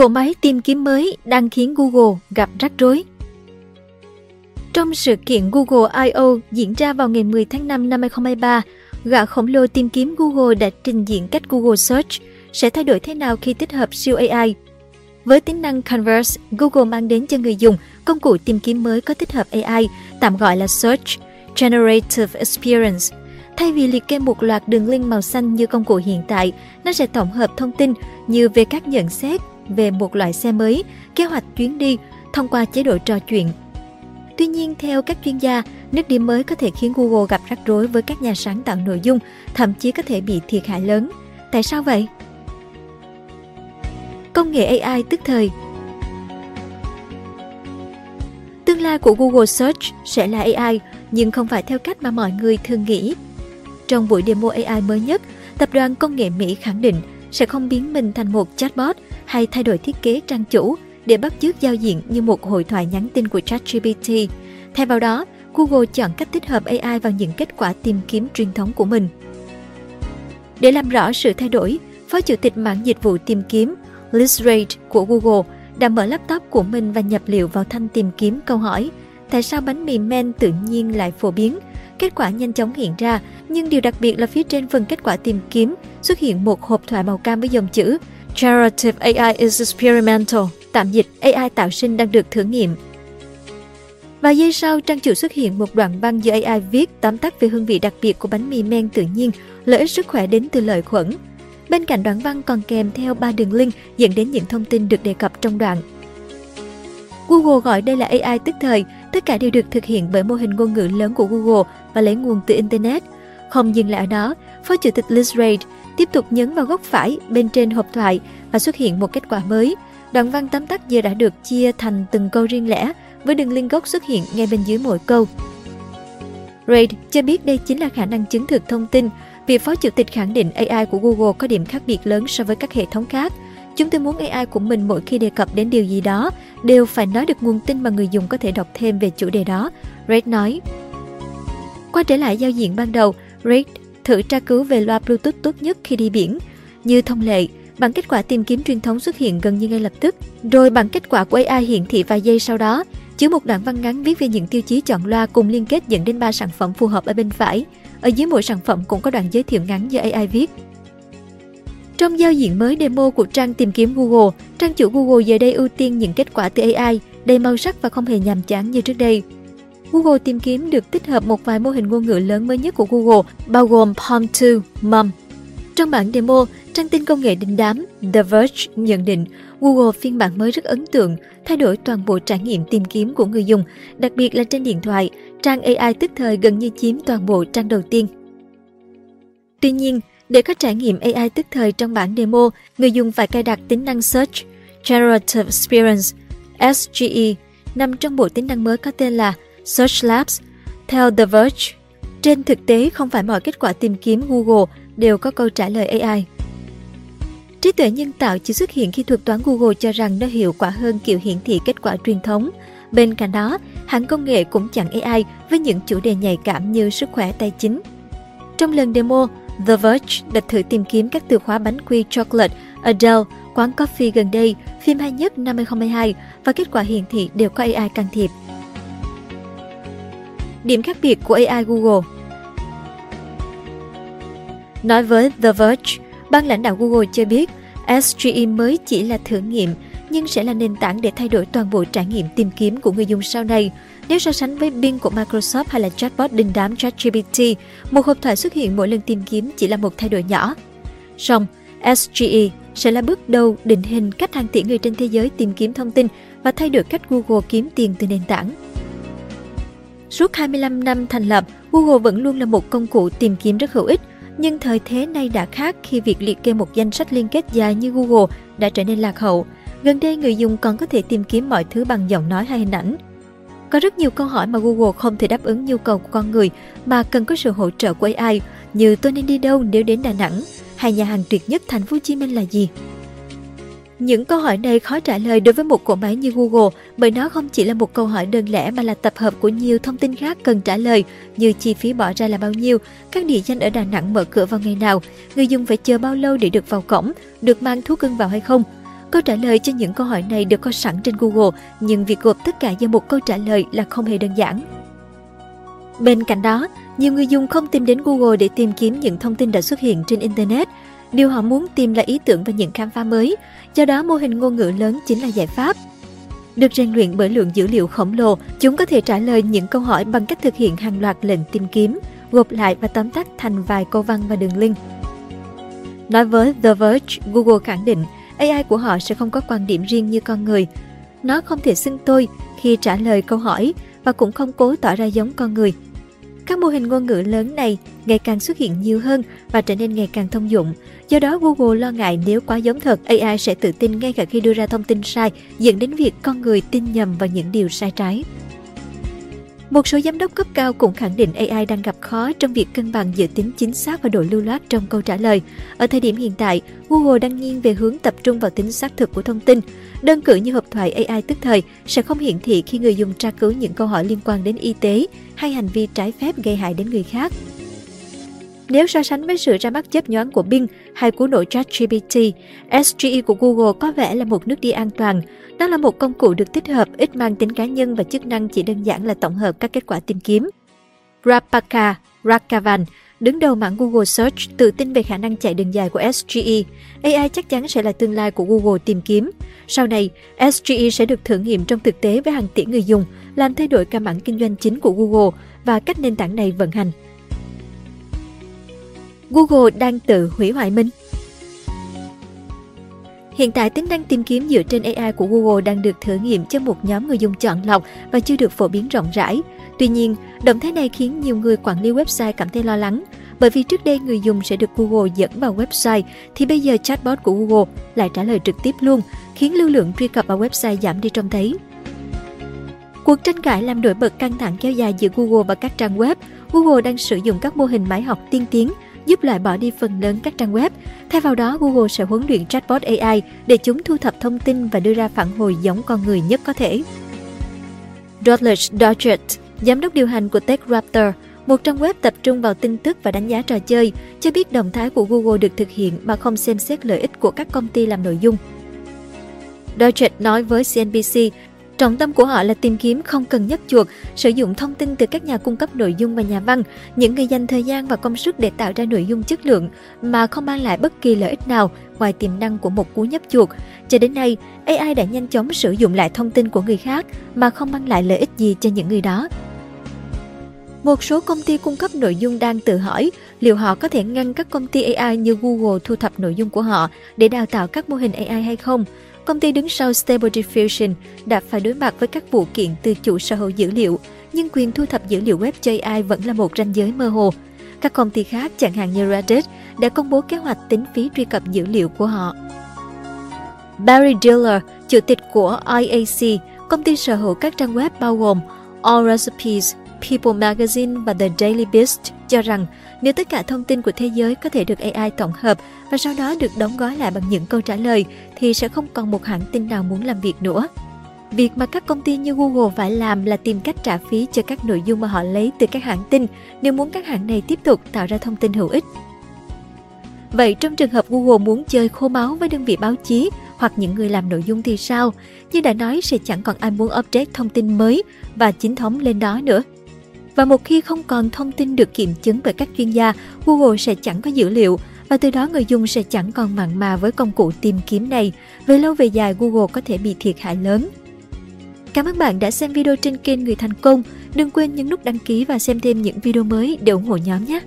Cỗ máy tìm kiếm mới đang khiến Google gặp rắc rối. Trong sự kiện Google I.O. diễn ra vào ngày 10 tháng 5 năm 2023, gã khổng lồ tìm kiếm Google đã trình diễn cách Google Search sẽ thay đổi thế nào khi tích hợp siêu AI. Với tính năng Converse, Google mang đến cho người dùng công cụ tìm kiếm mới có tích hợp AI, tạm gọi là Search Generative Experience. Thay vì liệt kê một loạt đường link màu xanh như công cụ hiện tại, nó sẽ tổng hợp thông tin như về các nhận xét về một loại xe mới, kế hoạch chuyến đi thông qua chế độ trò chuyện. Tuy nhiên, theo các chuyên gia, nước đi mới có thể khiến Google gặp rắc rối với các nhà sáng tạo nội dung, thậm chí có thể bị thiệt hại lớn. Tại sao vậy? Công nghệ AI tức thời Tương lai của Google Search sẽ là AI, nhưng không phải theo cách mà mọi người thường nghĩ. Trong buổi demo AI mới nhất, tập đoàn công nghệ Mỹ khẳng định sẽ không biến mình thành một chatbot hay thay đổi thiết kế trang chủ để bắt chước giao diện như một hội thoại nhắn tin của ChatGPT. Thay vào đó, Google chọn cách tích hợp AI vào những kết quả tìm kiếm truyền thống của mình. Để làm rõ sự thay đổi, Phó Chủ tịch mạng dịch vụ tìm kiếm Liz Reid của Google đã mở laptop của mình và nhập liệu vào thanh tìm kiếm câu hỏi tại sao bánh mì men tự nhiên lại phổ biến. Kết quả nhanh chóng hiện ra, nhưng điều đặc biệt là phía trên phần kết quả tìm kiếm xuất hiện một hộp thoại màu cam với dòng chữ Generative AI is experimental, tạm dịch AI tạo sinh đang được thử nghiệm. Và giây sau, trang chủ xuất hiện một đoạn văn do AI viết tóm tắt về hương vị đặc biệt của bánh mì men tự nhiên, lợi ích sức khỏe đến từ lợi khuẩn. Bên cạnh đoạn văn còn kèm theo ba đường link dẫn đến những thông tin được đề cập trong đoạn. Google gọi đây là AI tức thời, tất cả đều được thực hiện bởi mô hình ngôn ngữ lớn của Google và lấy nguồn từ Internet. Không dừng lại ở đó, Phó Chủ tịch Liz Reid tiếp tục nhấn vào góc phải bên trên hộp thoại và xuất hiện một kết quả mới. Đoạn văn tóm tắt giờ đã được chia thành từng câu riêng lẻ với đường link gốc xuất hiện ngay bên dưới mỗi câu. Reid cho biết đây chính là khả năng chứng thực thông tin Vị phó chủ tịch khẳng định AI của Google có điểm khác biệt lớn so với các hệ thống khác. Chúng tôi muốn AI của mình mỗi khi đề cập đến điều gì đó đều phải nói được nguồn tin mà người dùng có thể đọc thêm về chủ đề đó, Reid nói. Quay trở lại giao diện ban đầu, Reid thử tra cứu về loa Bluetooth tốt nhất khi đi biển. Như thông lệ, bảng kết quả tìm kiếm truyền thống xuất hiện gần như ngay lập tức, rồi bảng kết quả của AI hiển thị vài giây sau đó, chứa một đoạn văn ngắn viết về những tiêu chí chọn loa cùng liên kết dẫn đến ba sản phẩm phù hợp ở bên phải. Ở dưới mỗi sản phẩm cũng có đoạn giới thiệu ngắn do AI viết. Trong giao diện mới demo của trang tìm kiếm Google, trang chủ Google giờ đây ưu tiên những kết quả từ AI, đầy màu sắc và không hề nhàm chán như trước đây. Google tìm kiếm được tích hợp một vài mô hình ngôn ngữ lớn mới nhất của Google, bao gồm Palm 2, Mum. Trong bản demo, trang tin công nghệ đình đám The Verge nhận định Google phiên bản mới rất ấn tượng, thay đổi toàn bộ trải nghiệm tìm kiếm của người dùng, đặc biệt là trên điện thoại, trang AI tức thời gần như chiếm toàn bộ trang đầu tiên. Tuy nhiên, để có trải nghiệm AI tức thời trong bản demo, người dùng phải cài đặt tính năng Search Generative Experience SGE nằm trong bộ tính năng mới có tên là Search Labs. Theo The Verge, trên thực tế không phải mọi kết quả tìm kiếm Google đều có câu trả lời AI. Trí tuệ nhân tạo chỉ xuất hiện khi thuật toán Google cho rằng nó hiệu quả hơn kiểu hiển thị kết quả truyền thống. Bên cạnh đó, hãng công nghệ cũng chặn AI với những chủ đề nhạy cảm như sức khỏe tài chính. Trong lần demo, The Verge đã thử tìm kiếm các từ khóa bánh quy chocolate, Adele, quán coffee gần đây, phim hay nhất năm 2022 và kết quả hiển thị đều có AI can thiệp. Điểm khác biệt của AI Google Nói với The Verge, ban lãnh đạo Google cho biết SGE mới chỉ là thử nghiệm nhưng sẽ là nền tảng để thay đổi toàn bộ trải nghiệm tìm kiếm của người dùng sau này. Nếu so sánh với Bing của Microsoft hay là chatbot đình đám ChatGPT, một hộp thoại xuất hiện mỗi lần tìm kiếm chỉ là một thay đổi nhỏ. Song, SGE sẽ là bước đầu định hình cách hàng tỷ người trên thế giới tìm kiếm thông tin và thay đổi cách Google kiếm tiền từ nền tảng. Suốt 25 năm thành lập, Google vẫn luôn là một công cụ tìm kiếm rất hữu ích, nhưng thời thế nay đã khác khi việc liệt kê một danh sách liên kết dài như Google đã trở nên lạc hậu. Gần đây người dùng còn có thể tìm kiếm mọi thứ bằng giọng nói hay hình ảnh. Có rất nhiều câu hỏi mà Google không thể đáp ứng nhu cầu của con người mà cần có sự hỗ trợ của AI như tôi nên đi đâu nếu đến Đà Nẵng hay nhà hàng tuyệt nhất thành phố Hồ Chí Minh là gì. Những câu hỏi này khó trả lời đối với một cỗ máy như Google bởi nó không chỉ là một câu hỏi đơn lẻ mà là tập hợp của nhiều thông tin khác cần trả lời như chi phí bỏ ra là bao nhiêu, các địa danh ở Đà Nẵng mở cửa vào ngày nào, người dùng phải chờ bao lâu để được vào cổng, được mang thú cưng vào hay không. Câu trả lời cho những câu hỏi này được có sẵn trên Google, nhưng việc gộp tất cả vào một câu trả lời là không hề đơn giản. Bên cạnh đó, nhiều người dùng không tìm đến Google để tìm kiếm những thông tin đã xuất hiện trên Internet. Điều họ muốn tìm là ý tưởng và những khám phá mới, do đó mô hình ngôn ngữ lớn chính là giải pháp. Được rèn luyện bởi lượng dữ liệu khổng lồ, chúng có thể trả lời những câu hỏi bằng cách thực hiện hàng loạt lệnh tìm kiếm, gộp lại và tóm tắt thành vài câu văn và đường link. Nói với The Verge, Google khẳng định AI của họ sẽ không có quan điểm riêng như con người. Nó không thể xưng tôi khi trả lời câu hỏi và cũng không cố tỏ ra giống con người. Các mô hình ngôn ngữ lớn này ngày càng xuất hiện nhiều hơn và trở nên ngày càng thông dụng. Do đó Google lo ngại nếu quá giống thật, AI sẽ tự tin ngay cả khi đưa ra thông tin sai, dẫn đến việc con người tin nhầm vào những điều sai trái. Một số giám đốc cấp cao cũng khẳng định AI đang gặp khó trong việc cân bằng giữa tính chính xác và độ lưu loát trong câu trả lời. Ở thời điểm hiện tại, Google đang nghiêng về hướng tập trung vào tính xác thực của thông tin. Đơn cử như hộp thoại AI tức thời sẽ không hiển thị khi người dùng tra cứu những câu hỏi liên quan đến y tế hay hành vi trái phép gây hại đến người khác. Nếu so sánh với sự ra mắt chớp nhoáng của Bing hay cú nổ ChatGPT, SGE của Google có vẻ là một nước đi an toàn. Nó là một công cụ được tích hợp, ít mang tính cá nhân và chức năng chỉ đơn giản là tổng hợp các kết quả tìm kiếm. Rapaka Rakavan, đứng đầu mảng Google Search, tự tin về khả năng chạy đường dài của SGE. AI chắc chắn sẽ là tương lai của Google tìm kiếm. Sau này, SGE sẽ được thử nghiệm trong thực tế với hàng tỷ người dùng, làm thay đổi cả mảng kinh doanh chính của Google và cách nền tảng này vận hành. Google đang tự hủy hoại mình. Hiện tại, tính năng tìm kiếm dựa trên AI của Google đang được thử nghiệm cho một nhóm người dùng chọn lọc và chưa được phổ biến rộng rãi. Tuy nhiên, động thái này khiến nhiều người quản lý website cảm thấy lo lắng, bởi vì trước đây người dùng sẽ được Google dẫn vào website, thì bây giờ chatbot của Google lại trả lời trực tiếp luôn, khiến lưu lượng truy cập vào website giảm đi trông thấy. Cuộc tranh cãi làm nổi bật căng thẳng kéo dài giữa Google và các trang web. Google đang sử dụng các mô hình máy học tiên tiến giúp loại bỏ đi phần lớn các trang web. Thay vào đó, Google sẽ huấn luyện chatbot AI để chúng thu thập thông tin và đưa ra phản hồi giống con người nhất có thể. Rutledge Dodgett, giám đốc điều hành của TechRaptor, một trang web tập trung vào tin tức và đánh giá trò chơi, cho biết động thái của Google được thực hiện mà không xem xét lợi ích của các công ty làm nội dung. Deutsche nói với CNBC Trọng tâm của họ là tìm kiếm không cần nhấp chuột, sử dụng thông tin từ các nhà cung cấp nội dung và nhà văn, những người dành thời gian và công sức để tạo ra nội dung chất lượng mà không mang lại bất kỳ lợi ích nào ngoài tiềm năng của một cú nhấp chuột. Cho đến nay, AI đã nhanh chóng sử dụng lại thông tin của người khác mà không mang lại lợi ích gì cho những người đó. Một số công ty cung cấp nội dung đang tự hỏi liệu họ có thể ngăn các công ty AI như Google thu thập nội dung của họ để đào tạo các mô hình AI hay không. Công ty đứng sau Stable Diffusion đã phải đối mặt với các vụ kiện từ chủ sở hữu dữ liệu, nhưng quyền thu thập dữ liệu web cho AI vẫn là một ranh giới mơ hồ. Các công ty khác, chẳng hạn như Reddit, đã công bố kế hoạch tính phí truy cập dữ liệu của họ. Barry Diller, chủ tịch của IAC, công ty sở hữu các trang web bao gồm All Recipes, People Magazine và The Daily Beast cho rằng nếu tất cả thông tin của thế giới có thể được AI tổng hợp và sau đó được đóng gói lại bằng những câu trả lời, thì sẽ không còn một hãng tin nào muốn làm việc nữa. Việc mà các công ty như Google phải làm là tìm cách trả phí cho các nội dung mà họ lấy từ các hãng tin nếu muốn các hãng này tiếp tục tạo ra thông tin hữu ích. Vậy trong trường hợp Google muốn chơi khô máu với đơn vị báo chí hoặc những người làm nội dung thì sao? Như đã nói, sẽ chẳng còn ai muốn update thông tin mới và chính thống lên đó nữa. Và một khi không còn thông tin được kiểm chứng bởi các chuyên gia, Google sẽ chẳng có dữ liệu và từ đó người dùng sẽ chẳng còn mặn mà với công cụ tìm kiếm này. Về lâu về dài, Google có thể bị thiệt hại lớn. Cảm ơn bạn đã xem video trên kênh Người Thành Công. Đừng quên nhấn nút đăng ký và xem thêm những video mới để ủng hộ nhóm nhé!